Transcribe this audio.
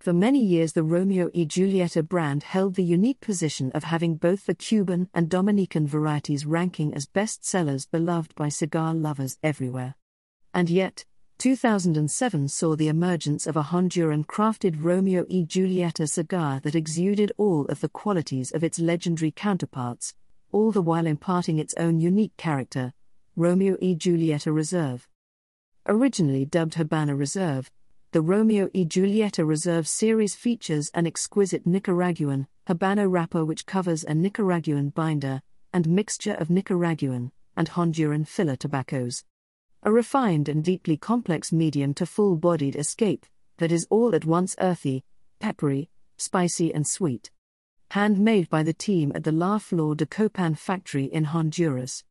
For many years, the Romeo y Julieta brand held the unique position of having both the Cuban and Dominican varieties ranking as best sellers beloved by cigar lovers everywhere. And yet, 2007 saw the emergence of a Honduran crafted Romeo y Julieta cigar that exuded all of the qualities of its legendary counterparts, all the while imparting its own unique character Romeo y Julieta Reserve. Originally dubbed Habana Reserve, the Romeo y Julieta Reserve series features an exquisite Nicaraguan, Habano wrapper which covers a Nicaraguan binder, and mixture of Nicaraguan and Honduran filler tobaccos. A refined and deeply complex medium to full bodied escape that is all at once earthy, peppery, spicy, and sweet. Handmade by the team at the La Flor de Copan factory in Honduras.